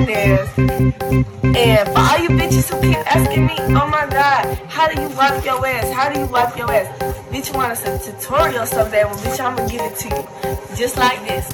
my. And for all you bitches who keep asking me, oh my god, how do you wipe your ass? How do you wipe your ass? Bitch, you want us a tutorial someday? Well, bitch, I'm gonna give it to you. Just like this.